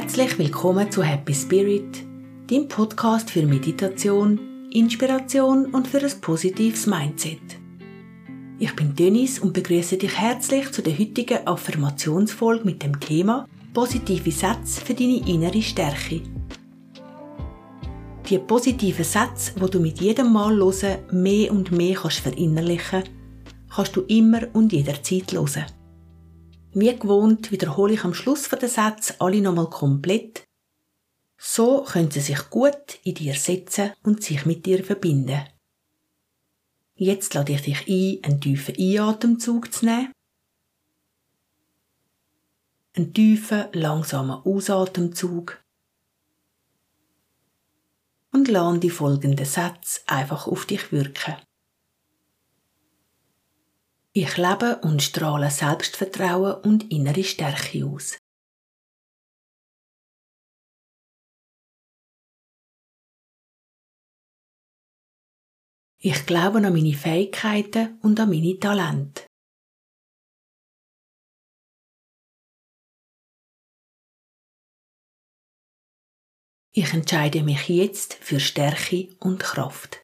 Herzlich willkommen zu Happy Spirit, dem Podcast für Meditation, Inspiration und für ein positives Mindset. Ich bin Dennis und begrüße dich herzlich zu der heutigen Affirmationsfolge mit dem Thema Positive Sätze für deine innere Stärke. Die positiven Sätze, wo du mit jedem Mal hören mehr und mehr kannst verinnerlichen, kannst du immer und jederzeit hören. Wie gewohnt wiederhole ich am Schluss der Sätze alle nochmal komplett. So können sie sich gut in dir setzen und sich mit dir verbinden. Jetzt lade ich dich ein, einen tiefen Einatemzug zu nehmen. Einen tiefen, langsamen Ausatemzug. Und lade die folgenden Sätze einfach auf dich wirken. Ich lebe und strahle Selbstvertrauen und innere Stärke aus. Ich glaube an meine Fähigkeiten und an meine Talente. Ich entscheide mich jetzt für Stärke und Kraft.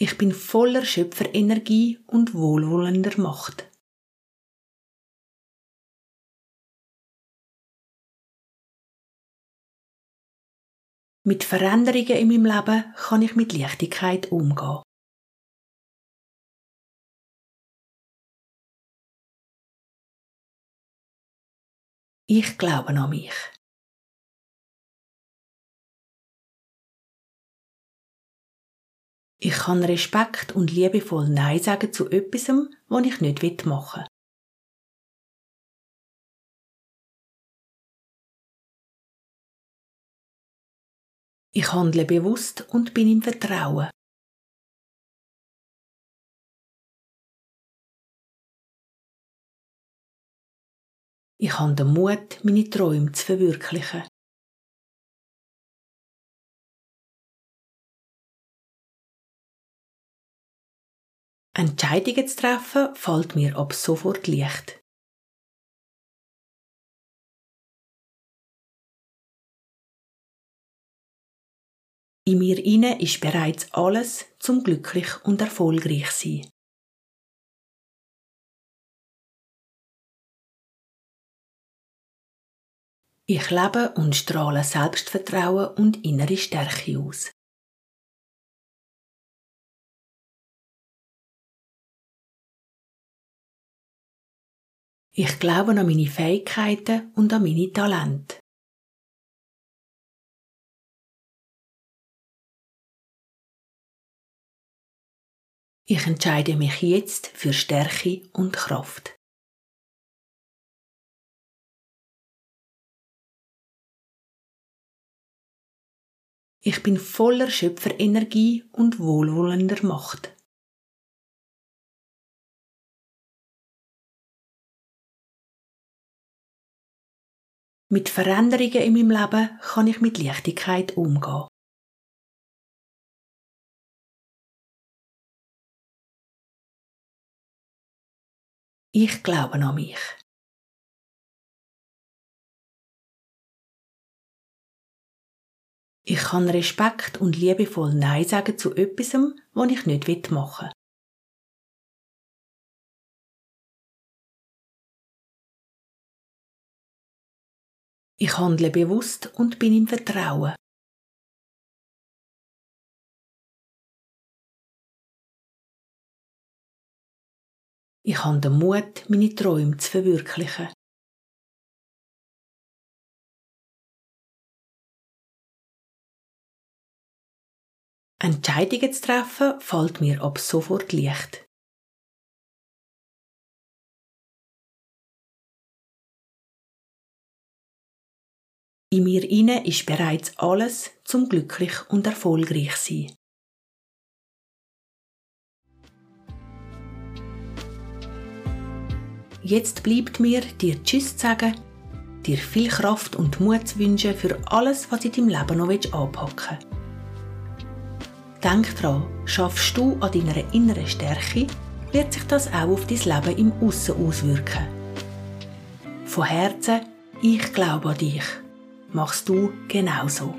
Ich bin voller Schöpferenergie und wohlwollender Macht. Mit Veränderungen in meinem Leben kann ich mit Leichtigkeit umgehen. Ich glaube an mich. Ich kann Respekt und liebevoll Nein sagen zu etwas, was ich nicht machen will. Ich handle bewusst und bin im Vertrauen. Ich habe den Mut, meine Träume zu verwirklichen. Entscheidungen zu treffen fällt mir ab sofort leicht. In mir inne ist bereits alles zum glücklich und erfolgreich sein. Ich lebe und strahle Selbstvertrauen und innere Stärke aus. Ich glaube an meine Fähigkeiten und an meine Talente. Ich entscheide mich jetzt für Stärke und Kraft. Ich bin voller Schöpferenergie und wohlwollender Macht. Mit Veränderungen in meinem Leben kann ich mit Leichtigkeit umgehen. Ich glaube an mich. Ich kann Respekt und liebevoll Nein sagen zu etwas, was ich nicht machen will. Ich handle bewusst und bin im Vertrauen. Ich habe den Mut, meine Träume zu verwirklichen. Entscheidungen zu treffen fällt mir ab sofort leicht. In mir inne ist bereits alles zum glücklich und erfolgreich sein. Jetzt bleibt mir, dir Tschüss zu sagen, dir viel Kraft und Mut zu wünschen für alles, was in deinem Leben noch anpacken willst. Denk dran, schaffst du an deiner inneren Stärke, wird sich das auch auf dein Leben im Aussen auswirken. Von Herzen, ich glaube an dich. Machst du genauso.